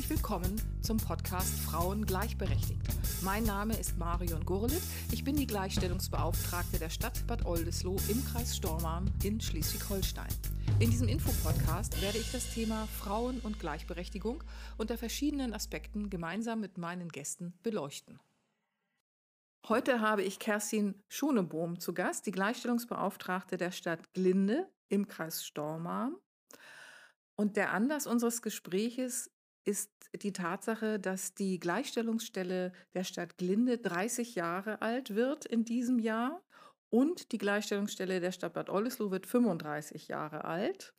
Herzlich willkommen zum Podcast Frauen gleichberechtigt. Mein Name ist Marion Gurlitt. Ich bin die Gleichstellungsbeauftragte der Stadt Bad Oldesloe im Kreis Stormarn in Schleswig-Holstein. In diesem Infopodcast werde ich das Thema Frauen und Gleichberechtigung unter verschiedenen Aspekten gemeinsam mit meinen Gästen beleuchten. Heute habe ich Kerstin Schonebohm zu Gast, die Gleichstellungsbeauftragte der Stadt Glinde im Kreis Stormarn. Und der Anlass unseres Gespräches ist die Tatsache, dass die Gleichstellungsstelle der Stadt Glinde 30 Jahre alt wird in diesem Jahr und die Gleichstellungsstelle der Stadt Bad Oldesloe wird 35 Jahre alt.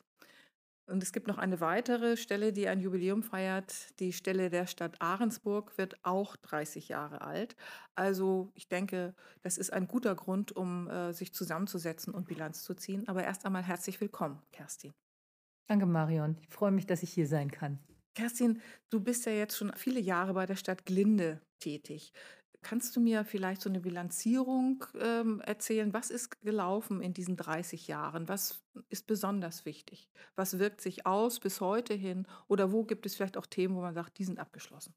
Und es gibt noch eine weitere Stelle, die ein Jubiläum feiert. Die Stelle der Stadt Ahrensburg wird auch 30 Jahre alt. Also ich denke, das ist ein guter Grund, um äh, sich zusammenzusetzen und Bilanz zu ziehen. Aber erst einmal herzlich willkommen, Kerstin. Danke, Marion. Ich freue mich, dass ich hier sein kann. Kerstin, du bist ja jetzt schon viele Jahre bei der Stadt Glinde tätig. Kannst du mir vielleicht so eine Bilanzierung ähm, erzählen? Was ist gelaufen in diesen 30 Jahren? Was ist besonders wichtig? Was wirkt sich aus bis heute hin? Oder wo gibt es vielleicht auch Themen, wo man sagt, die sind abgeschlossen?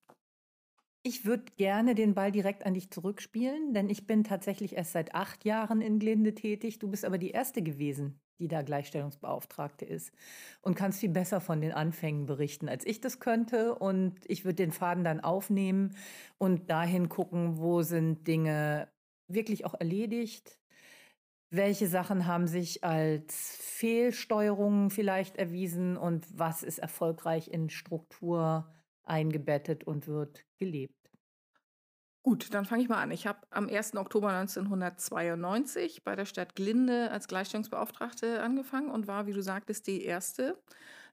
Ich würde gerne den Ball direkt an dich zurückspielen, denn ich bin tatsächlich erst seit acht Jahren in Glinde tätig. Du bist aber die Erste gewesen, die da Gleichstellungsbeauftragte ist und kannst viel besser von den Anfängen berichten, als ich das könnte. Und ich würde den Faden dann aufnehmen und dahin gucken, wo sind Dinge wirklich auch erledigt. Welche Sachen haben sich als Fehlsteuerungen vielleicht erwiesen und was ist erfolgreich in Struktur eingebettet und wird gelebt? Gut, dann fange ich mal an. Ich habe am 1. Oktober 1992 bei der Stadt Glinde als Gleichstellungsbeauftragte angefangen und war, wie du sagtest, die erste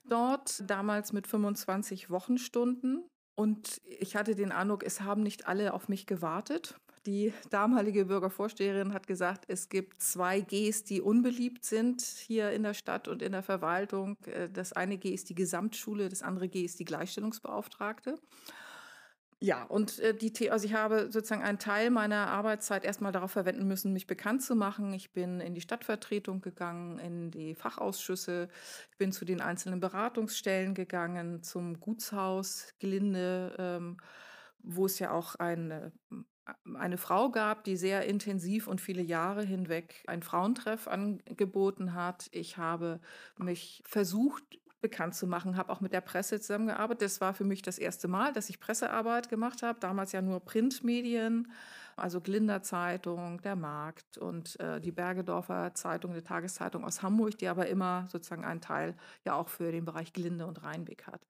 dort, damals mit 25 Wochenstunden. Und ich hatte den Eindruck, es haben nicht alle auf mich gewartet. Die damalige Bürgervorsteherin hat gesagt, es gibt zwei Gs, die unbeliebt sind hier in der Stadt und in der Verwaltung. Äh, das eine G ist die Gesamtschule, das andere G ist die Gleichstellungsbeauftragte. Ja, und äh, die, also ich habe sozusagen einen Teil meiner Arbeitszeit erstmal darauf verwenden müssen, mich bekannt zu machen. Ich bin in die Stadtvertretung gegangen, in die Fachausschüsse, ich bin zu den einzelnen Beratungsstellen gegangen, zum Gutshaus Gelinde, ähm, wo es ja auch eine, eine Frau gab, die sehr intensiv und viele Jahre hinweg ein Frauentreff angeboten hat. Ich habe mich versucht, bekannt zu machen, habe auch mit der Presse zusammengearbeitet. Das war für mich das erste Mal, dass ich Pressearbeit gemacht habe. Damals ja nur Printmedien, also Glinder Zeitung, der Markt und äh, die Bergedorfer Zeitung, die Tageszeitung aus Hamburg, die aber immer sozusagen einen Teil ja auch für den Bereich Glinde und Rheinbeck hat.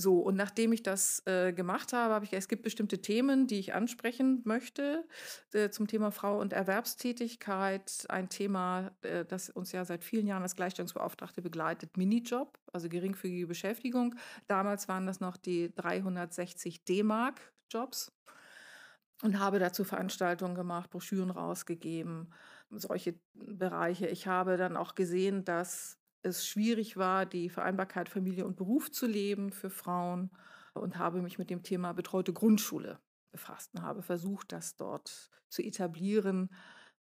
So, und nachdem ich das äh, gemacht habe, habe ich, es gibt bestimmte Themen, die ich ansprechen möchte äh, zum Thema Frau und Erwerbstätigkeit. Ein Thema, äh, das uns ja seit vielen Jahren als Gleichstellungsbeauftragte begleitet, Minijob, also geringfügige Beschäftigung. Damals waren das noch die 360 D-Mark Jobs und habe dazu Veranstaltungen gemacht, Broschüren rausgegeben, solche Bereiche. Ich habe dann auch gesehen, dass es schwierig war, die Vereinbarkeit Familie und Beruf zu leben für Frauen und habe mich mit dem Thema betreute Grundschule befasst und habe versucht, das dort zu etablieren.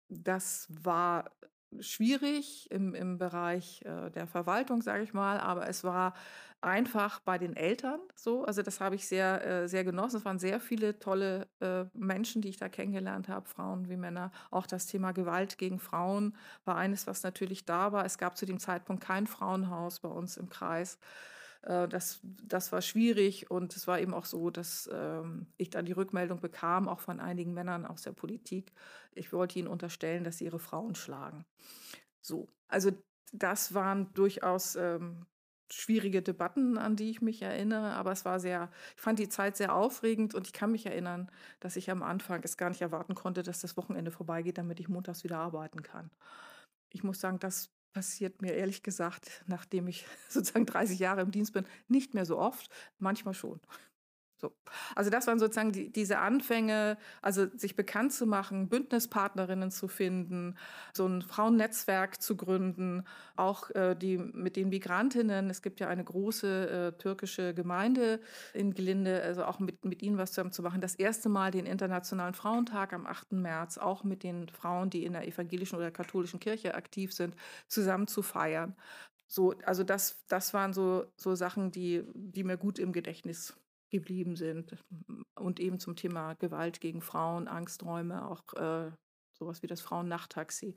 Das war schwierig im, im Bereich äh, der Verwaltung, sage ich mal, aber es war einfach bei den Eltern so. Also das habe ich sehr, äh, sehr genossen. Es waren sehr viele tolle äh, Menschen, die ich da kennengelernt habe, Frauen wie Männer. Auch das Thema Gewalt gegen Frauen war eines, was natürlich da war. Es gab zu dem Zeitpunkt kein Frauenhaus bei uns im Kreis. Äh, das, das war schwierig und es war eben auch so, dass ähm, ich dann die Rückmeldung bekam, auch von einigen Männern aus der Politik. Ich wollte ihnen unterstellen, dass sie ihre Frauen schlagen. So, also das waren durchaus ähm, schwierige Debatten, an die ich mich erinnere, aber es war sehr, ich fand die Zeit sehr aufregend und ich kann mich erinnern, dass ich am Anfang es gar nicht erwarten konnte, dass das Wochenende vorbeigeht, damit ich montags wieder arbeiten kann. Ich muss sagen, das passiert mir ehrlich gesagt, nachdem ich sozusagen 30 Jahre im Dienst bin, nicht mehr so oft, manchmal schon. So. Also das waren sozusagen die, diese Anfänge, also sich bekannt zu machen, Bündnispartnerinnen zu finden, so ein Frauennetzwerk zu gründen, auch äh, die mit den Migrantinnen. Es gibt ja eine große äh, türkische Gemeinde in Gelinde, also auch mit, mit ihnen was zusammen zu machen. Das erste Mal den Internationalen Frauentag am 8. März, auch mit den Frauen, die in der evangelischen oder katholischen Kirche aktiv sind, zusammen zu feiern So, also das, das waren so, so Sachen, die, die mir gut im Gedächtnis geblieben sind. Und eben zum Thema Gewalt gegen Frauen, Angsträume, auch äh, sowas wie das Frauennachttaxi,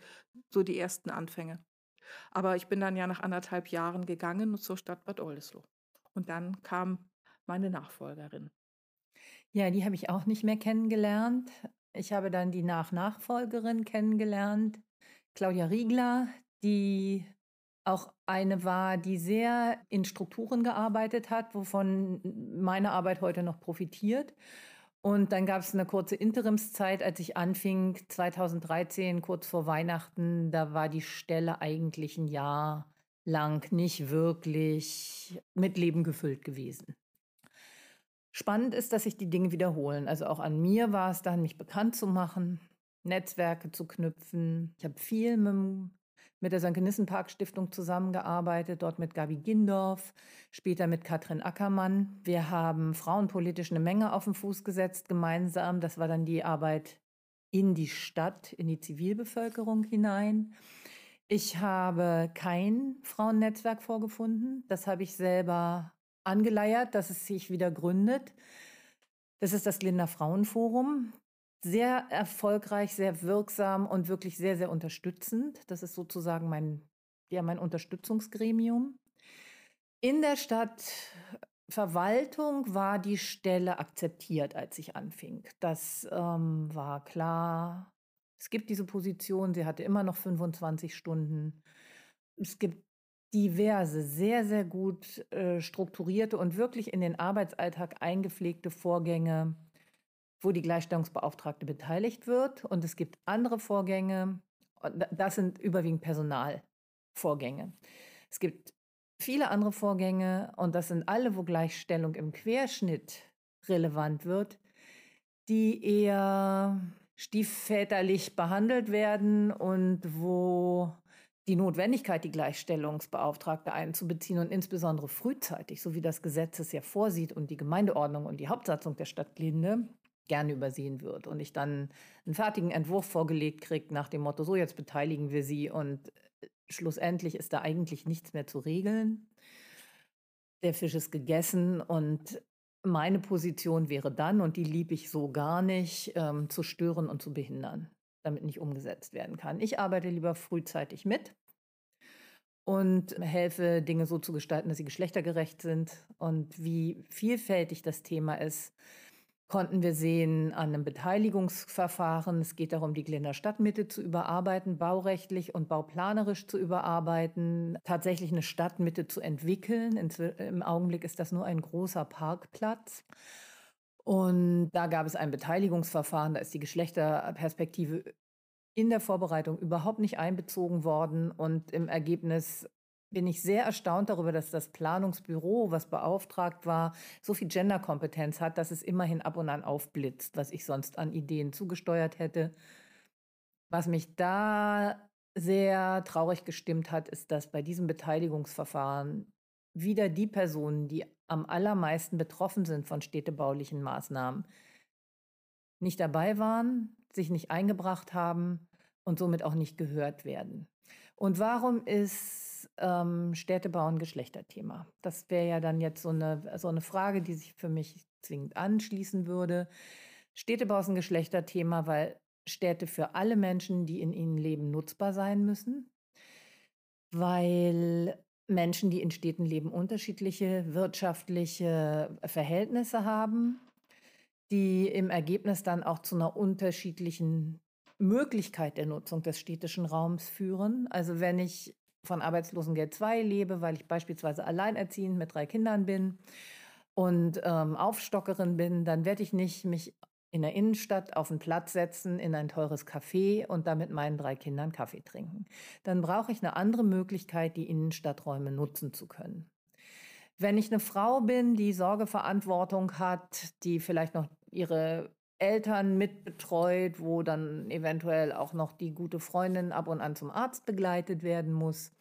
so die ersten Anfänge. Aber ich bin dann ja nach anderthalb Jahren gegangen zur Stadt Bad Oldesloe. Und dann kam meine Nachfolgerin. Ja, die habe ich auch nicht mehr kennengelernt. Ich habe dann die Nach-Nachfolgerin kennengelernt, Claudia Riegler, die auch eine war, die sehr in Strukturen gearbeitet hat, wovon meine Arbeit heute noch profitiert. Und dann gab es eine kurze Interimszeit, als ich anfing, 2013, kurz vor Weihnachten. Da war die Stelle eigentlich ein Jahr lang nicht wirklich mit Leben gefüllt gewesen. Spannend ist, dass sich die Dinge wiederholen. Also auch an mir war es dann, mich bekannt zu machen, Netzwerke zu knüpfen. Ich habe viel mit mit der St. Nissenpark Stiftung zusammengearbeitet, dort mit Gabi Gindorf, später mit Katrin Ackermann. Wir haben frauenpolitisch eine Menge auf den Fuß gesetzt gemeinsam. Das war dann die Arbeit in die Stadt, in die Zivilbevölkerung hinein. Ich habe kein Frauennetzwerk vorgefunden. Das habe ich selber angeleiert, dass es sich wieder gründet. Das ist das Glinder Frauenforum sehr erfolgreich, sehr wirksam und wirklich sehr, sehr unterstützend. Das ist sozusagen mein, ja, mein Unterstützungsgremium. In der Stadtverwaltung war die Stelle akzeptiert, als ich anfing. Das ähm, war klar. Es gibt diese Position, sie hatte immer noch 25 Stunden. Es gibt diverse, sehr, sehr gut äh, strukturierte und wirklich in den Arbeitsalltag eingepflegte Vorgänge wo die Gleichstellungsbeauftragte beteiligt wird. Und es gibt andere Vorgänge. Das sind überwiegend Personalvorgänge. Es gibt viele andere Vorgänge und das sind alle, wo Gleichstellung im Querschnitt relevant wird, die eher stiefväterlich behandelt werden und wo die Notwendigkeit, die Gleichstellungsbeauftragte einzubeziehen und insbesondere frühzeitig, so wie das Gesetz es ja vorsieht und die Gemeindeordnung und die Hauptsatzung der Stadt Glinde, gerne übersehen wird und ich dann einen fertigen Entwurf vorgelegt kriege nach dem Motto, so jetzt beteiligen wir sie und äh, schlussendlich ist da eigentlich nichts mehr zu regeln. Der Fisch ist gegessen und meine Position wäre dann, und die liebe ich so gar nicht, ähm, zu stören und zu behindern, damit nicht umgesetzt werden kann. Ich arbeite lieber frühzeitig mit und helfe, Dinge so zu gestalten, dass sie geschlechtergerecht sind. Und wie vielfältig das Thema ist, konnten wir sehen an einem Beteiligungsverfahren. Es geht darum, die Gländer Stadtmitte zu überarbeiten, baurechtlich und bauplanerisch zu überarbeiten, tatsächlich eine Stadtmitte zu entwickeln. Im Augenblick ist das nur ein großer Parkplatz. Und da gab es ein Beteiligungsverfahren, da ist die Geschlechterperspektive in der Vorbereitung überhaupt nicht einbezogen worden und im Ergebnis bin ich sehr erstaunt darüber, dass das Planungsbüro, was beauftragt war, so viel Genderkompetenz hat, dass es immerhin ab und an aufblitzt, was ich sonst an Ideen zugesteuert hätte. Was mich da sehr traurig gestimmt hat, ist, dass bei diesem Beteiligungsverfahren wieder die Personen, die am allermeisten betroffen sind von städtebaulichen Maßnahmen, nicht dabei waren, sich nicht eingebracht haben und somit auch nicht gehört werden. Und warum ist ähm, Städtebau ein Geschlechterthema? Das wäre ja dann jetzt so eine, so eine Frage, die sich für mich zwingend anschließen würde. Städtebau ist ein Geschlechterthema, weil Städte für alle Menschen, die in ihnen leben, nutzbar sein müssen. Weil Menschen, die in Städten leben, unterschiedliche wirtschaftliche Verhältnisse haben, die im Ergebnis dann auch zu einer unterschiedlichen Möglichkeit der Nutzung des städtischen Raums führen. Also wenn ich von Arbeitslosengeld 2 lebe, weil ich beispielsweise alleinerziehend mit drei Kindern bin und ähm, Aufstockerin bin, dann werde ich nicht mich in der Innenstadt auf den Platz setzen, in ein teures Café und da mit meinen drei Kindern Kaffee trinken. Dann brauche ich eine andere Möglichkeit, die Innenstadträume nutzen zu können. Wenn ich eine Frau bin, die Sorgeverantwortung hat, die vielleicht noch ihre Eltern mitbetreut, wo dann eventuell auch noch die gute Freundin ab und an zum Arzt begleitet werden muss.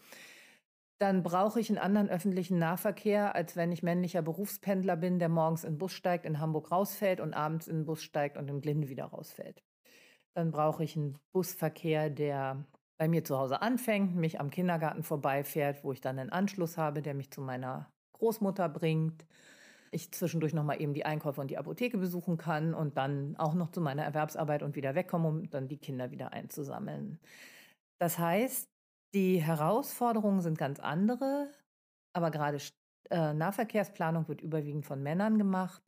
Dann brauche ich einen anderen öffentlichen Nahverkehr, als wenn ich männlicher Berufspendler bin, der morgens in den Bus steigt, in Hamburg rausfällt und abends in den Bus steigt und in Glinde wieder rausfällt. Dann brauche ich einen Busverkehr, der bei mir zu Hause anfängt, mich am Kindergarten vorbeifährt, wo ich dann einen Anschluss habe, der mich zu meiner Großmutter bringt. Ich zwischendurch nochmal eben die Einkäufe und die Apotheke besuchen kann und dann auch noch zu meiner Erwerbsarbeit und wieder wegkomme, um dann die Kinder wieder einzusammeln. Das heißt, die Herausforderungen sind ganz andere, aber gerade äh, Nahverkehrsplanung wird überwiegend von Männern gemacht,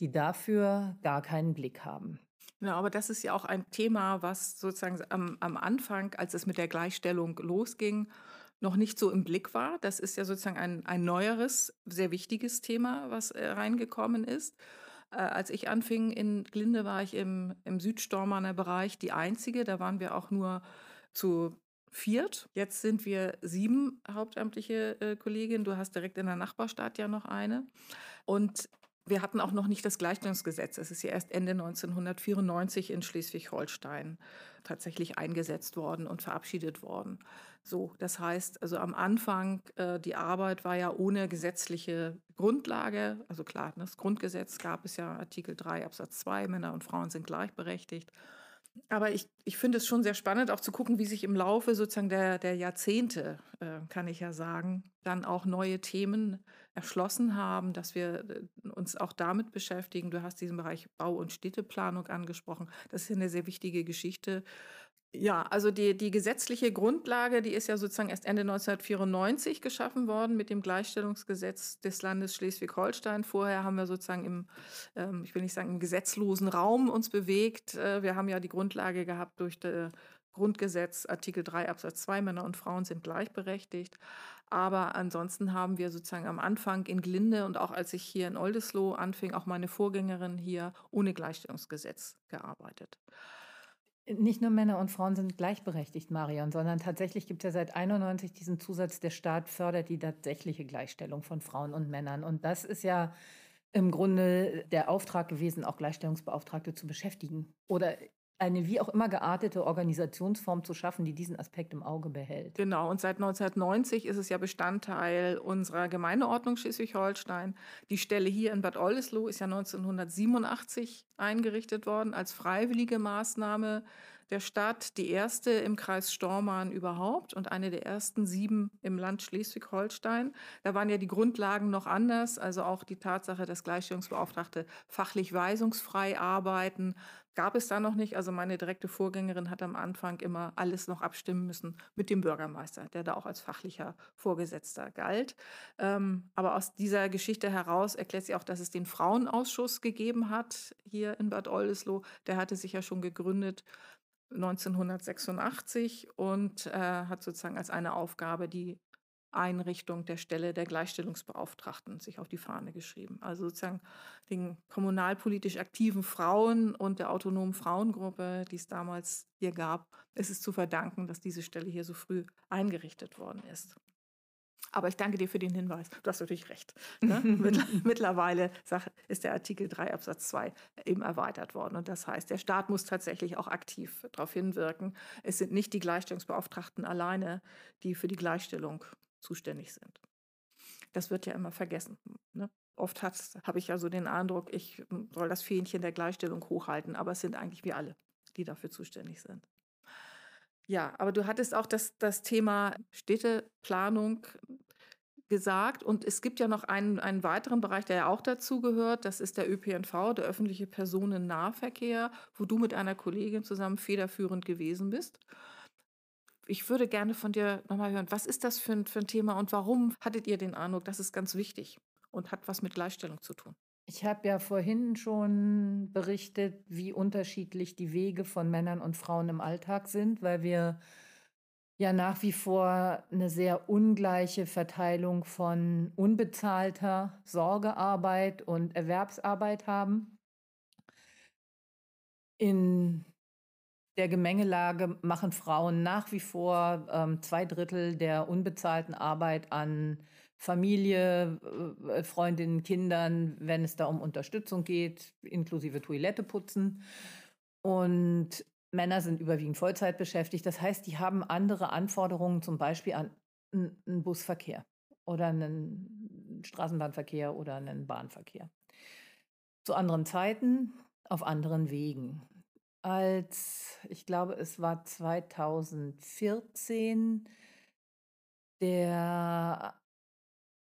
die dafür gar keinen Blick haben. Ja, aber das ist ja auch ein Thema, was sozusagen am, am Anfang, als es mit der Gleichstellung losging, noch nicht so im Blick war. Das ist ja sozusagen ein, ein neueres, sehr wichtiges Thema, was äh, reingekommen ist. Äh, als ich anfing in Glinde, war ich im, im Südstormaner Bereich die Einzige. Da waren wir auch nur zu viert. Jetzt sind wir sieben hauptamtliche äh, Kolleginnen. Du hast direkt in der Nachbarstadt ja noch eine. Und wir hatten auch noch nicht das Gleichstellungsgesetz. Es ist ja erst Ende 1994 in Schleswig-Holstein tatsächlich eingesetzt worden und verabschiedet worden. So, das heißt, also am Anfang, äh, die Arbeit war ja ohne gesetzliche Grundlage. Also klar, das Grundgesetz gab es ja Artikel 3 Absatz 2, Männer und Frauen sind gleichberechtigt. Aber ich, ich finde es schon sehr spannend, auch zu gucken, wie sich im Laufe sozusagen der, der Jahrzehnte, äh, kann ich ja sagen, dann auch neue Themen erschlossen haben, dass wir äh, uns auch damit beschäftigen. Du hast diesen Bereich Bau- und Städteplanung angesprochen. Das ist eine sehr wichtige Geschichte. Ja, also die, die gesetzliche Grundlage, die ist ja sozusagen erst Ende 1994 geschaffen worden mit dem Gleichstellungsgesetz des Landes Schleswig-Holstein. Vorher haben wir sozusagen im, ähm, ich will nicht sagen im gesetzlosen Raum uns bewegt. Äh, wir haben ja die Grundlage gehabt durch das Grundgesetz Artikel 3 Absatz 2, Männer und Frauen sind gleichberechtigt. Aber ansonsten haben wir sozusagen am Anfang in Glinde und auch als ich hier in Oldesloe anfing, auch meine Vorgängerin hier ohne Gleichstellungsgesetz gearbeitet. Nicht nur Männer und Frauen sind gleichberechtigt, Marion, sondern tatsächlich gibt es ja seit 91 diesen Zusatz, der Staat fördert die tatsächliche Gleichstellung von Frauen und Männern. Und das ist ja im Grunde der Auftrag gewesen, auch Gleichstellungsbeauftragte zu beschäftigen oder eine wie auch immer geartete Organisationsform zu schaffen, die diesen Aspekt im Auge behält. Genau, und seit 1990 ist es ja Bestandteil unserer Gemeindeordnung Schleswig-Holstein. Die Stelle hier in Bad Oldesloe ist ja 1987 eingerichtet worden als freiwillige Maßnahme der Stadt, die erste im Kreis Stormarn überhaupt und eine der ersten sieben im Land Schleswig-Holstein. Da waren ja die Grundlagen noch anders, also auch die Tatsache, dass Gleichstellungsbeauftragte fachlich weisungsfrei arbeiten, gab es da noch nicht. Also meine direkte Vorgängerin hat am Anfang immer alles noch abstimmen müssen mit dem Bürgermeister, der da auch als fachlicher Vorgesetzter galt. Ähm, aber aus dieser Geschichte heraus erklärt sie auch, dass es den Frauenausschuss gegeben hat hier in Bad Oldesloe. Der hatte sich ja schon gegründet 1986 und äh, hat sozusagen als eine Aufgabe die Einrichtung der Stelle der Gleichstellungsbeauftragten sich auf die Fahne geschrieben. Also sozusagen den kommunalpolitisch aktiven Frauen und der autonomen Frauengruppe, die es damals hier gab, ist es zu verdanken, dass diese Stelle hier so früh eingerichtet worden ist. Aber ich danke dir für den Hinweis. Du hast natürlich recht. Ne? Mittlerweile ist der Artikel 3 Absatz 2 eben erweitert worden. Und das heißt, der Staat muss tatsächlich auch aktiv darauf hinwirken. Es sind nicht die Gleichstellungsbeauftragten alleine, die für die Gleichstellung zuständig sind. Das wird ja immer vergessen. Ne? Oft habe ich ja so den Eindruck, ich soll das Fähnchen der Gleichstellung hochhalten, aber es sind eigentlich wir alle, die dafür zuständig sind. Ja, aber du hattest auch das, das Thema Städteplanung gesagt und es gibt ja noch einen, einen weiteren Bereich, der ja auch dazu gehört, das ist der ÖPNV, der öffentliche Personennahverkehr, wo du mit einer Kollegin zusammen federführend gewesen bist ich würde gerne von dir nochmal hören, was ist das für ein, für ein Thema und warum hattet ihr den Eindruck, das ist ganz wichtig und hat was mit Gleichstellung zu tun? Ich habe ja vorhin schon berichtet, wie unterschiedlich die Wege von Männern und Frauen im Alltag sind, weil wir ja nach wie vor eine sehr ungleiche Verteilung von unbezahlter Sorgearbeit und Erwerbsarbeit haben. In der Gemengelage machen Frauen nach wie vor ähm, zwei Drittel der unbezahlten Arbeit an Familie, äh, Freundinnen, Kindern, wenn es da um Unterstützung geht, inklusive Toilette putzen. Und Männer sind überwiegend Vollzeit beschäftigt. Das heißt, die haben andere Anforderungen, zum Beispiel an einen Busverkehr oder einen Straßenbahnverkehr oder einen Bahnverkehr. Zu anderen Zeiten, auf anderen Wegen. als, ich glaube, es war 2014, der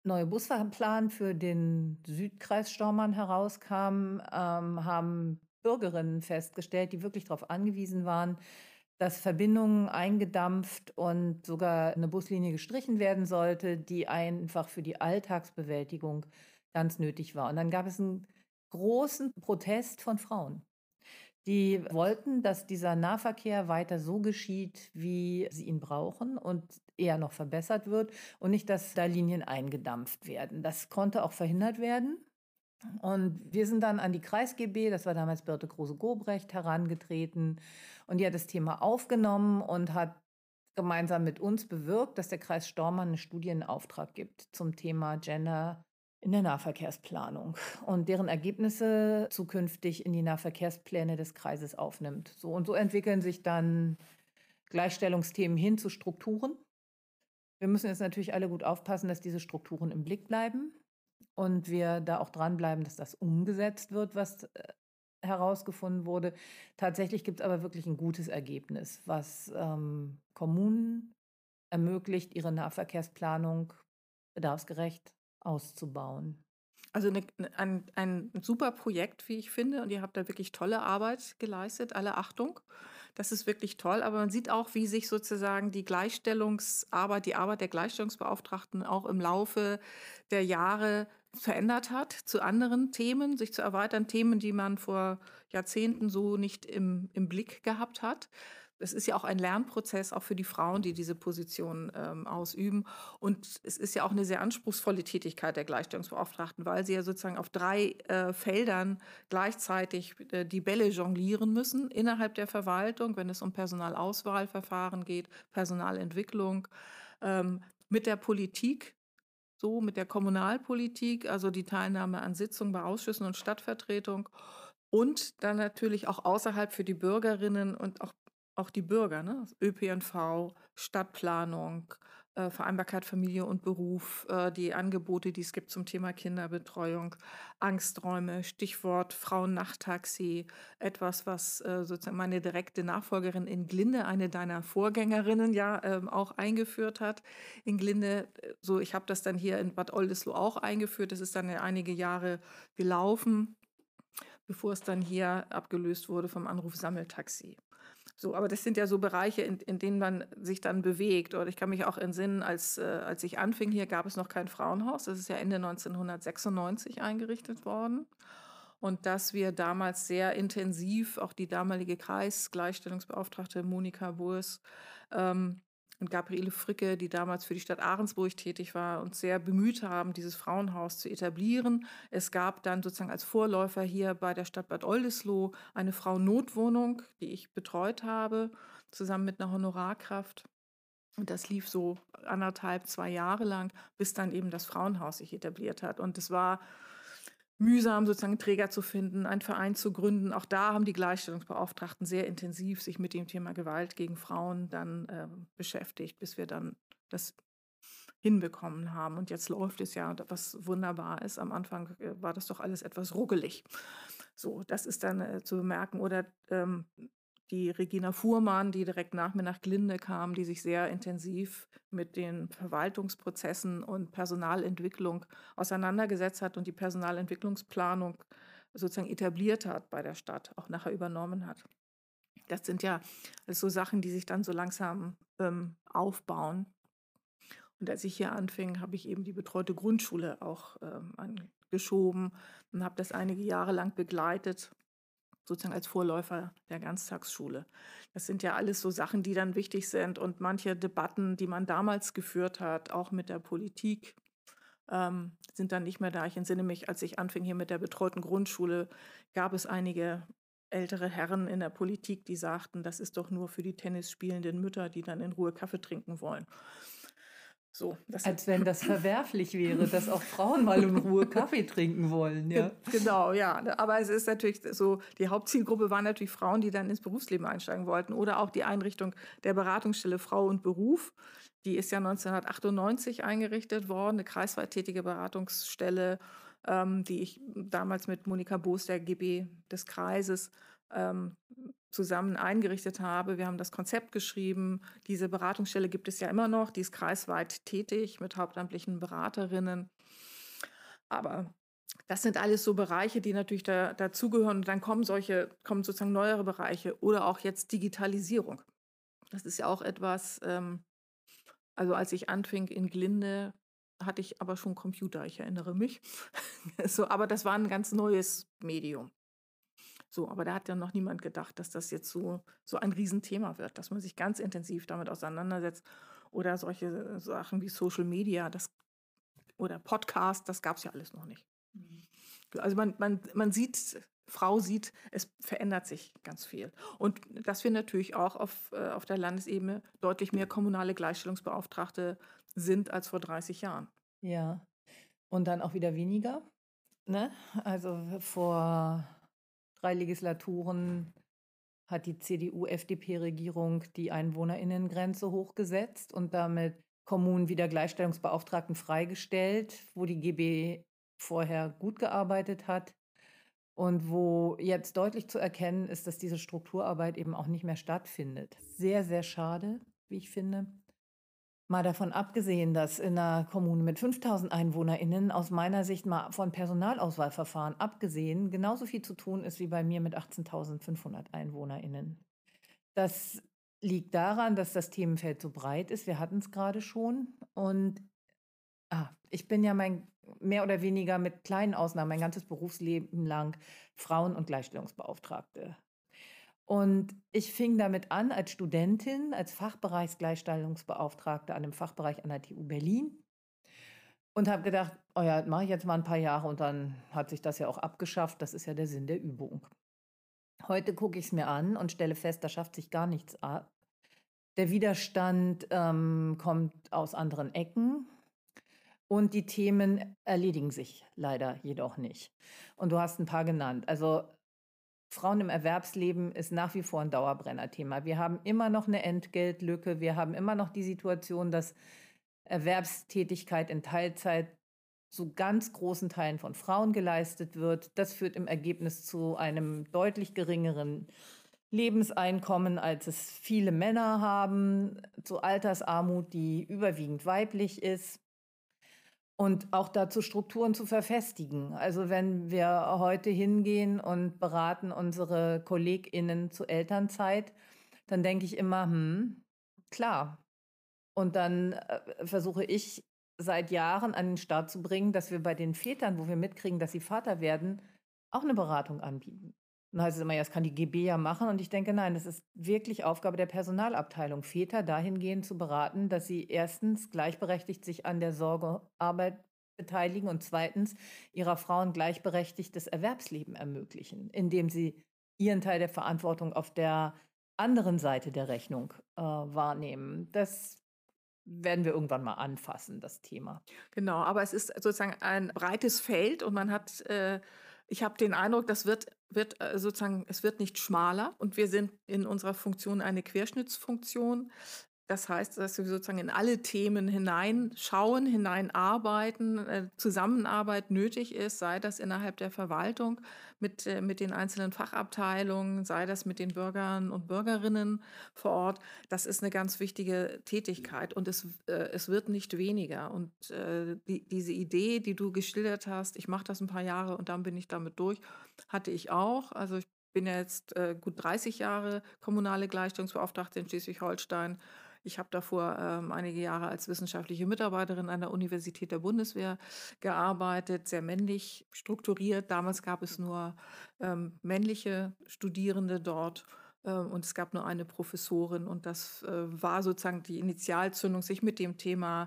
neue Busfahrplan für den Südkreis Stormann herauskam, ähm, haben Bürgerinnen festgestellt, die wirklich darauf angewiesen waren, dass Verbindungen eingedampft und sogar eine Buslinie gestrichen werden sollte, die einfach für die Alltagsbewältigung ganz nötig war. Und dann gab es einen großen Protest von Frauen. Die wollten, dass dieser Nahverkehr weiter so geschieht, wie sie ihn brauchen und eher noch verbessert wird und nicht, dass da Linien eingedampft werden. Das konnte auch verhindert werden. Und wir sind dann an die Kreis-GB, das war damals Birte Kruse-Gobrecht, herangetreten. Und die hat das Thema aufgenommen und hat gemeinsam mit uns bewirkt, dass der Kreis Stormann einen Studienauftrag gibt zum Thema Gender in der Nahverkehrsplanung und deren Ergebnisse zukünftig in die Nahverkehrspläne des Kreises aufnimmt. So und so entwickeln sich dann Gleichstellungsthemen hin zu Strukturen. Wir müssen jetzt natürlich alle gut aufpassen, dass diese Strukturen im Blick bleiben und wir da auch dranbleiben, dass das umgesetzt wird, was äh, herausgefunden wurde. Tatsächlich gibt es aber wirklich ein gutes Ergebnis, was ähm, Kommunen ermöglicht, ihre Nahverkehrsplanung bedarfsgerecht auszubauen. Also eine, ein, ein super Projekt, wie ich finde, und ihr habt da wirklich tolle Arbeit geleistet, alle Achtung. Das ist wirklich toll, aber man sieht auch, wie sich sozusagen die Gleichstellungsarbeit, die Arbeit der Gleichstellungsbeauftragten auch im Laufe der Jahre verändert hat zu anderen Themen, sich zu erweitern, Themen, die man vor Jahrzehnten so nicht im, im Blick gehabt hat es ist ja auch ein Lernprozess, auch für die Frauen, die diese Position ähm, ausüben. Und es ist ja auch eine sehr anspruchsvolle Tätigkeit der Gleichstellungsbeauftragten, weil sie ja sozusagen auf drei äh, Feldern gleichzeitig äh, die Bälle jonglieren müssen innerhalb der Verwaltung, wenn es um Personalauswahlverfahren geht, Personalentwicklung, ähm, mit der Politik, so mit der Kommunalpolitik, also die Teilnahme an Sitzungen bei Ausschüssen und Stadtvertretung und dann natürlich auch außerhalb für die Bürgerinnen und auch auch die Bürger, ne? ÖPNV, Stadtplanung, äh, Vereinbarkeit Familie und Beruf, äh, die Angebote, die es gibt zum Thema Kinderbetreuung, Angsträume, Stichwort Frauennachttaxi, etwas, was äh, sozusagen meine direkte Nachfolgerin in Glinde, eine deiner Vorgängerinnen ja ähm, auch eingeführt hat. In Glinde, äh, so ich habe das dann hier in Bad Oldesloe auch eingeführt, das ist dann einige Jahre gelaufen, bevor es dann hier abgelöst wurde vom Anruf Sammeltaxi. So, aber das sind ja so Bereiche, in, in denen man sich dann bewegt. Oder ich kann mich auch entsinnen, als, äh, als ich anfing, hier gab es noch kein Frauenhaus. Das ist ja Ende 1996 eingerichtet worden. Und dass wir damals sehr intensiv, auch die damalige Kreisgleichstellungsbeauftragte Monika Burs, ähm, und Gabriele Fricke, die damals für die Stadt Ahrensburg tätig war, uns sehr bemüht haben, dieses Frauenhaus zu etablieren. Es gab dann sozusagen als Vorläufer hier bei der Stadt Bad Oldesloe eine Frauennotwohnung, die ich betreut habe, zusammen mit einer Honorarkraft. Und das lief so anderthalb, zwei Jahre lang, bis dann eben das Frauenhaus sich etabliert hat. Und es war mühsam, sozusagen Träger zu finden, einen Verein zu gründen. Auch da haben die Gleichstellungsbeauftragten sehr intensiv sich mit dem Thema Gewalt gegen Frauen dann äh, beschäftigt, bis wir dann das hinbekommen haben. Und jetzt läuft es ja, was wunderbar ist. Am Anfang äh, war das doch alles etwas ruckelig. So, das ist dann äh, zu bemerken. Oder ähm, die Regina Fuhrmann, die direkt nach mir nach Glinde kam, die sich sehr intensiv mit den Verwaltungsprozessen und Personalentwicklung auseinandergesetzt hat und die Personalentwicklungsplanung sozusagen etabliert hat bei der Stadt, auch nachher übernommen hat. Das sind ja so Sachen, die sich dann so langsam ähm, aufbauen. Und als ich hier anfing, habe ich eben die betreute Grundschule auch ähm, angeschoben und habe das einige Jahre lang begleitet sozusagen als Vorläufer der Ganztagsschule. Das sind ja alles so Sachen, die dann wichtig sind und manche Debatten, die man damals geführt hat, auch mit der Politik, ähm, sind dann nicht mehr da. Ich entsinne mich, als ich anfing hier mit der betreuten Grundschule, gab es einige ältere Herren in der Politik, die sagten, das ist doch nur für die tennisspielenden Mütter, die dann in Ruhe Kaffee trinken wollen. So, Als wenn das verwerflich wäre, dass auch Frauen mal in Ruhe Kaffee trinken wollen. Ja. Genau, ja. Aber es ist natürlich so, die Hauptzielgruppe waren natürlich Frauen, die dann ins Berufsleben einsteigen wollten. Oder auch die Einrichtung der Beratungsstelle Frau und Beruf. Die ist ja 1998 eingerichtet worden, eine kreisweit tätige Beratungsstelle, ähm, die ich damals mit Monika Boos, der GB des Kreises, ähm, zusammen eingerichtet habe. Wir haben das Konzept geschrieben. Diese Beratungsstelle gibt es ja immer noch. Die ist kreisweit tätig mit hauptamtlichen Beraterinnen. Aber das sind alles so Bereiche, die natürlich da, dazugehören. Und dann kommen solche, kommen sozusagen neuere Bereiche oder auch jetzt Digitalisierung. Das ist ja auch etwas, ähm, also als ich anfing in Glinde, hatte ich aber schon Computer, ich erinnere mich. so, aber das war ein ganz neues Medium. So, aber da hat ja noch niemand gedacht, dass das jetzt so, so ein Riesenthema wird, dass man sich ganz intensiv damit auseinandersetzt. Oder solche Sachen wie Social Media das, oder Podcast, das gab es ja alles noch nicht. Mhm. Also man, man, man sieht, Frau sieht, es verändert sich ganz viel. Und dass wir natürlich auch auf, äh, auf der Landesebene deutlich mehr kommunale Gleichstellungsbeauftragte sind als vor 30 Jahren. Ja, und dann auch wieder weniger. Ne? Also vor drei Legislaturen hat die CDU-FDP-Regierung die Einwohnerinnengrenze hochgesetzt und damit Kommunen wieder Gleichstellungsbeauftragten freigestellt, wo die GB vorher gut gearbeitet hat und wo jetzt deutlich zu erkennen ist, dass diese Strukturarbeit eben auch nicht mehr stattfindet. Sehr, sehr schade, wie ich finde. Mal davon abgesehen, dass in einer Kommune mit 5000 EinwohnerInnen aus meiner Sicht mal von Personalauswahlverfahren abgesehen genauso viel zu tun ist wie bei mir mit 18.500 EinwohnerInnen. Das liegt daran, dass das Themenfeld so breit ist. Wir hatten es gerade schon. Und ah, ich bin ja mein mehr oder weniger mit kleinen Ausnahmen mein ganzes Berufsleben lang Frauen- und Gleichstellungsbeauftragte. Und ich fing damit an als Studentin, als Fachbereichsgleichstellungsbeauftragte an dem Fachbereich an der TU Berlin und habe gedacht, oh ja, mache ich jetzt mal ein paar Jahre und dann hat sich das ja auch abgeschafft. Das ist ja der Sinn der Übung. Heute gucke ich es mir an und stelle fest, da schafft sich gar nichts ab. Der Widerstand ähm, kommt aus anderen Ecken und die Themen erledigen sich leider jedoch nicht. Und du hast ein paar genannt. Also Frauen im Erwerbsleben ist nach wie vor ein Dauerbrenner-Thema. Wir haben immer noch eine Entgeltlücke. Wir haben immer noch die Situation, dass Erwerbstätigkeit in Teilzeit zu ganz großen Teilen von Frauen geleistet wird. Das führt im Ergebnis zu einem deutlich geringeren Lebenseinkommen, als es viele Männer haben, zu Altersarmut, die überwiegend weiblich ist und auch dazu Strukturen zu verfestigen. Also wenn wir heute hingehen und beraten unsere Kolleginnen zu Elternzeit, dann denke ich immer, hm, klar. Und dann äh, versuche ich seit Jahren an den Start zu bringen, dass wir bei den Vätern, wo wir mitkriegen, dass sie Vater werden, auch eine Beratung anbieten. Dann heißt es immer, ja, das kann die GB ja machen. Und ich denke, nein, das ist wirklich Aufgabe der Personalabteilung, Väter dahingehend zu beraten, dass sie erstens gleichberechtigt sich an der Sorgearbeit beteiligen und zweitens ihrer Frauen gleichberechtigtes Erwerbsleben ermöglichen, indem sie ihren Teil der Verantwortung auf der anderen Seite der Rechnung äh, wahrnehmen. Das werden wir irgendwann mal anfassen, das Thema. Genau, aber es ist sozusagen ein breites Feld und man hat äh, ich habe den Eindruck, das wird, wird äh, sozusagen, es wird nicht schmaler und wir sind in unserer Funktion eine Querschnittsfunktion. Das heißt, dass wir sozusagen in alle Themen hineinschauen, hineinarbeiten, äh, Zusammenarbeit nötig ist, sei das innerhalb der Verwaltung mit, äh, mit den einzelnen Fachabteilungen, sei das mit den Bürgern und Bürgerinnen vor Ort. Das ist eine ganz wichtige Tätigkeit und es, äh, es wird nicht weniger. Und die, diese Idee, die du geschildert hast, ich mache das ein paar Jahre und dann bin ich damit durch, hatte ich auch. Also ich bin ja jetzt gut 30 Jahre kommunale Gleichstellungsbeauftragte in Schleswig-Holstein ich habe davor ähm, einige Jahre als wissenschaftliche Mitarbeiterin an der Universität der Bundeswehr gearbeitet, sehr männlich strukturiert. Damals gab es nur ähm, männliche Studierende dort ähm, und es gab nur eine Professorin und das äh, war sozusagen die Initialzündung, sich mit dem Thema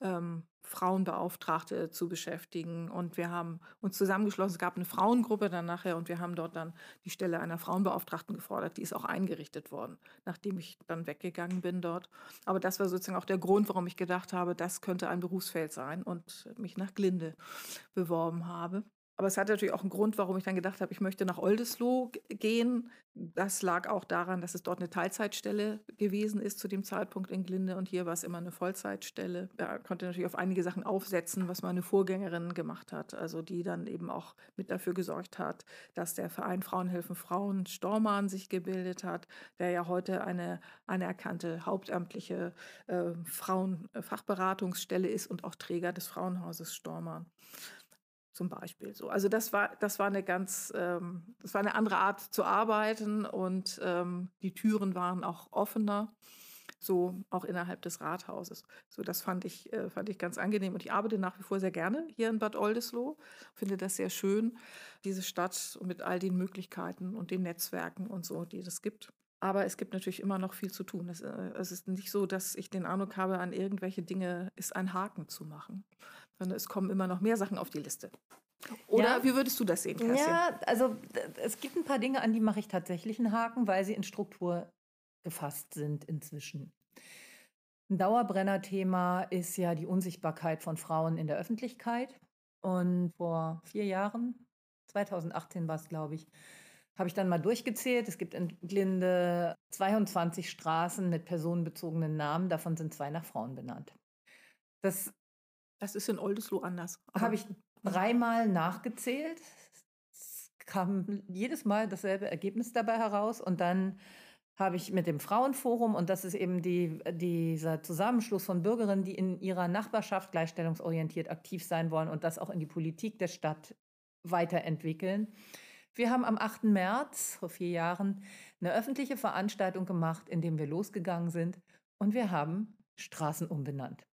ähm, Frauenbeauftragte zu beschäftigen. Und wir haben uns zusammengeschlossen. Es gab eine Frauengruppe dann nachher und wir haben dort dann die Stelle einer Frauenbeauftragten gefordert. Die ist auch eingerichtet worden, nachdem ich dann weggegangen bin dort. Aber das war sozusagen auch der Grund, warum ich gedacht habe, das könnte ein Berufsfeld sein und mich nach Glinde beworben habe. Aber es hat natürlich auch einen Grund, warum ich dann gedacht habe, ich möchte nach Oldesloe gehen. Das lag auch daran, dass es dort eine Teilzeitstelle gewesen ist zu dem Zeitpunkt in Glinde und hier war es immer eine Vollzeitstelle. Da konnte natürlich auf einige Sachen aufsetzen, was meine Vorgängerin gemacht hat, also die dann eben auch mit dafür gesorgt hat, dass der Verein Frauen helfen Frauen Stormann sich gebildet hat, der ja heute eine anerkannte hauptamtliche äh, Frauenfachberatungsstelle ist und auch Träger des Frauenhauses Stormann zum Beispiel so. Also das war, das war eine ganz, ähm, das war eine andere Art zu arbeiten und ähm, die Türen waren auch offener, so auch innerhalb des Rathauses. So, das fand ich, äh, fand ich ganz angenehm und ich arbeite nach wie vor sehr gerne hier in Bad Oldesloe, finde das sehr schön, diese Stadt mit all den Möglichkeiten und den Netzwerken und so, die es gibt. Aber es gibt natürlich immer noch viel zu tun. Es, äh, es ist nicht so, dass ich den Eindruck habe, an irgendwelche Dinge ist ein Haken zu machen sondern es kommen immer noch mehr Sachen auf die Liste. Oder ja. wie würdest du das sehen, Kerstin? Ja, also es gibt ein paar Dinge, an die mache ich tatsächlich einen Haken, weil sie in Struktur gefasst sind inzwischen. Ein Dauerbrenner-Thema ist ja die Unsichtbarkeit von Frauen in der Öffentlichkeit. Und vor vier Jahren, 2018 war es, glaube ich, habe ich dann mal durchgezählt. Es gibt in Glinde 22 Straßen mit personenbezogenen Namen, davon sind zwei nach Frauen benannt. Das das ist in Oldesloe anders. Habe ich dreimal nachgezählt. Es kam jedes Mal dasselbe Ergebnis dabei heraus. Und dann habe ich mit dem Frauenforum, und das ist eben die, dieser Zusammenschluss von Bürgerinnen, die in ihrer Nachbarschaft gleichstellungsorientiert aktiv sein wollen und das auch in die Politik der Stadt weiterentwickeln. Wir haben am 8. März vor vier Jahren eine öffentliche Veranstaltung gemacht, in dem wir losgegangen sind und wir haben Straßen umbenannt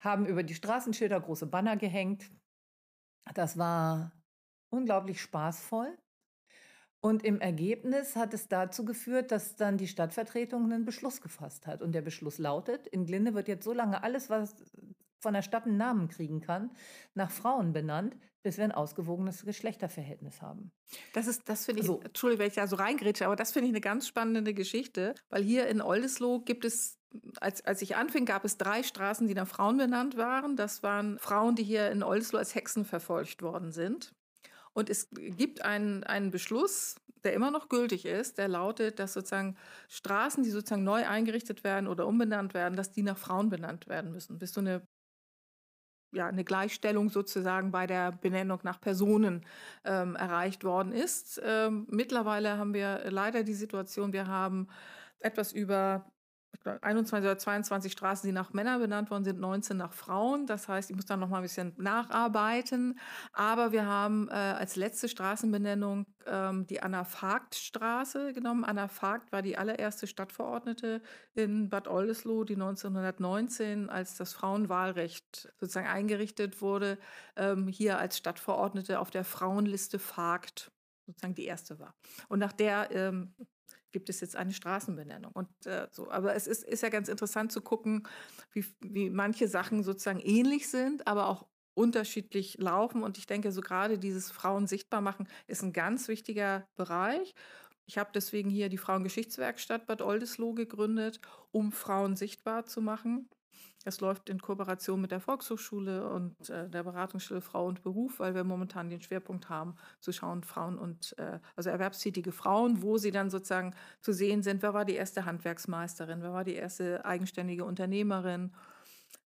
haben über die Straßenschilder große Banner gehängt. Das war unglaublich spaßvoll. Und im Ergebnis hat es dazu geführt, dass dann die Stadtvertretung einen Beschluss gefasst hat. Und der Beschluss lautet, in Glinde wird jetzt so lange alles, was von der Stadt einen Namen kriegen kann, nach Frauen benannt, bis wir ein ausgewogenes Geschlechterverhältnis haben. Das ist, das finde ich, so. Entschuldigung, wenn ich da so reingrätsche, aber das finde ich eine ganz spannende Geschichte, weil hier in Oldesloe gibt es als, als ich anfing, gab es drei Straßen, die nach Frauen benannt waren. Das waren Frauen, die hier in Oldesloe als Hexen verfolgt worden sind. Und es gibt einen, einen Beschluss, der immer noch gültig ist, der lautet, dass sozusagen Straßen, die sozusagen neu eingerichtet werden oder umbenannt werden, dass die nach Frauen benannt werden müssen. Bis so eine ja, eine Gleichstellung sozusagen bei der Benennung nach Personen ähm, erreicht worden ist. Ähm, mittlerweile haben wir leider die Situation, wir haben etwas über 21 oder 22 Straßen, die nach Männern benannt worden sind, 19 nach Frauen. Das heißt, ich muss da noch mal ein bisschen nacharbeiten. Aber wir haben äh, als letzte Straßenbenennung ähm, die Anna-Vogt-Straße genommen. Anna Vogt war die allererste Stadtverordnete in Bad Oldesloe, die 1919, als das Frauenwahlrecht sozusagen eingerichtet wurde, ähm, hier als Stadtverordnete auf der Frauenliste Vogt sozusagen die erste war. Und nach der ähm, gibt es jetzt eine Straßenbenennung. Und äh, so, aber es ist, ist ja ganz interessant zu gucken, wie, wie manche Sachen sozusagen ähnlich sind, aber auch unterschiedlich laufen. Und ich denke, so gerade dieses Frauen sichtbar machen ist ein ganz wichtiger Bereich. Ich habe deswegen hier die Frauengeschichtswerkstatt Bad Oldesloe gegründet, um Frauen sichtbar zu machen. Es läuft in Kooperation mit der Volkshochschule und äh, der Beratungsstelle Frau und Beruf, weil wir momentan den Schwerpunkt haben, zu schauen, Frauen und, äh, also erwerbstätige Frauen, wo sie dann sozusagen zu sehen sind, wer war die erste Handwerksmeisterin, wer war die erste eigenständige Unternehmerin,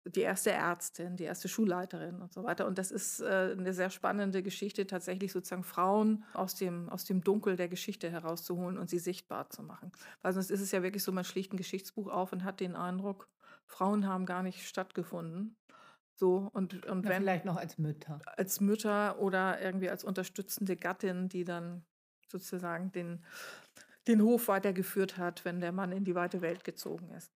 die erste Ärztin, die erste Schulleiterin und so weiter. Und das ist äh, eine sehr spannende Geschichte, tatsächlich sozusagen Frauen aus dem, aus dem Dunkel der Geschichte herauszuholen und sie sichtbar zu machen. Weil sonst ist es ja wirklich so, man schlägt ein Geschichtsbuch auf und hat den Eindruck, Frauen haben gar nicht stattgefunden. So, und, und wenn, vielleicht noch als Mütter. Als Mütter oder irgendwie als unterstützende Gattin, die dann sozusagen den, den Hof weitergeführt hat, wenn der Mann in die weite Welt gezogen ist.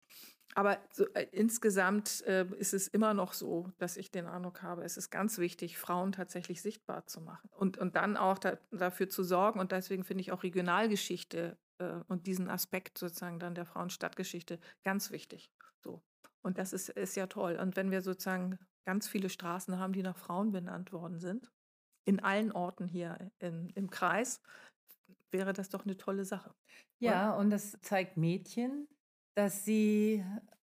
Aber so, äh, insgesamt äh, ist es immer noch so, dass ich den Eindruck habe, es ist ganz wichtig, Frauen tatsächlich sichtbar zu machen und, und dann auch da, dafür zu sorgen. Und deswegen finde ich auch Regionalgeschichte äh, und diesen Aspekt sozusagen dann der Frauenstadtgeschichte ganz wichtig. So. Und das ist, ist ja toll. Und wenn wir sozusagen ganz viele Straßen haben, die nach Frauen benannt worden sind, in allen Orten hier in, im Kreis, wäre das doch eine tolle Sache. Ja, oder? und das zeigt Mädchen, dass sie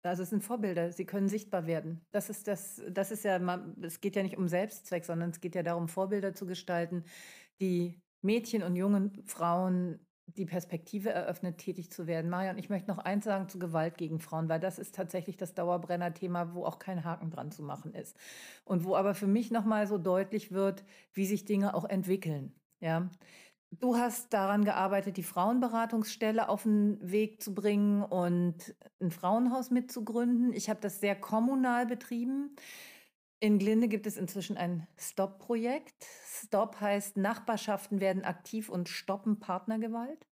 Also es sind Vorbilder, sie können sichtbar werden. Das ist das, das ist ja, es geht ja nicht um Selbstzweck, sondern es geht ja darum, Vorbilder zu gestalten, die Mädchen und jungen Frauen die Perspektive eröffnet, tätig zu werden. Marion, ich möchte noch eins sagen zu Gewalt gegen Frauen, weil das ist tatsächlich das Dauerbrenner-Thema, wo auch kein Haken dran zu machen ist. Und wo aber für mich nochmal so deutlich wird, wie sich Dinge auch entwickeln. Ja. Du hast daran gearbeitet, die Frauenberatungsstelle auf den Weg zu bringen und ein Frauenhaus mitzugründen. Ich habe das sehr kommunal betrieben. In Glinde gibt es inzwischen ein Stop-Projekt. Stop heißt, Nachbarschaften werden aktiv und stoppen Partnergewalt.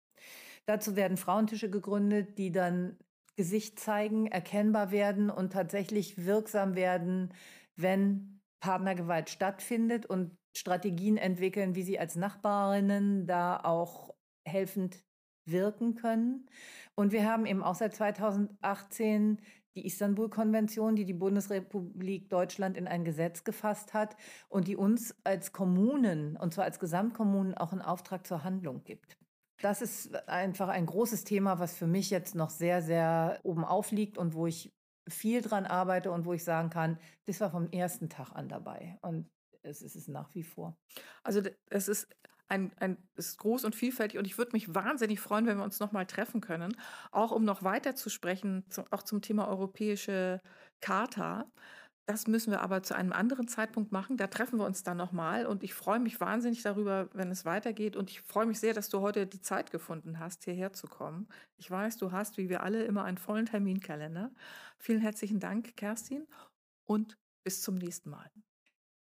Dazu werden Frauentische gegründet, die dann Gesicht zeigen, erkennbar werden und tatsächlich wirksam werden, wenn Partnergewalt stattfindet und Strategien entwickeln, wie sie als Nachbarinnen da auch helfend wirken können. Und wir haben eben auch seit 2018 die Istanbul-Konvention, die die Bundesrepublik Deutschland in ein Gesetz gefasst hat und die uns als Kommunen, und zwar als Gesamtkommunen, auch einen Auftrag zur Handlung gibt. Das ist einfach ein großes Thema, was für mich jetzt noch sehr, sehr oben aufliegt und wo ich viel dran arbeite und wo ich sagen kann, das war vom ersten Tag an dabei und es ist es nach wie vor. Also es ist ein, ein, ist groß und vielfältig und ich würde mich wahnsinnig freuen, wenn wir uns nochmal treffen können, auch um noch weiter zu sprechen, zu, auch zum Thema europäische Charta. Das müssen wir aber zu einem anderen Zeitpunkt machen. Da treffen wir uns dann nochmal und ich freue mich wahnsinnig darüber, wenn es weitergeht und ich freue mich sehr, dass du heute die Zeit gefunden hast, hierher zu kommen. Ich weiß, du hast, wie wir alle, immer einen vollen Terminkalender. Vielen herzlichen Dank, Kerstin, und bis zum nächsten Mal.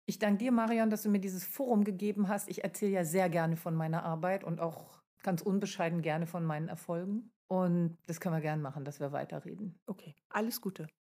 Ich danke dir, Marion, dass du mir dieses Forum gegeben hast. Ich erzähle ja sehr gerne von meiner Arbeit und auch ganz unbescheiden gerne von meinen Erfolgen. Und das können wir gerne machen, dass wir weiterreden. Okay, alles Gute.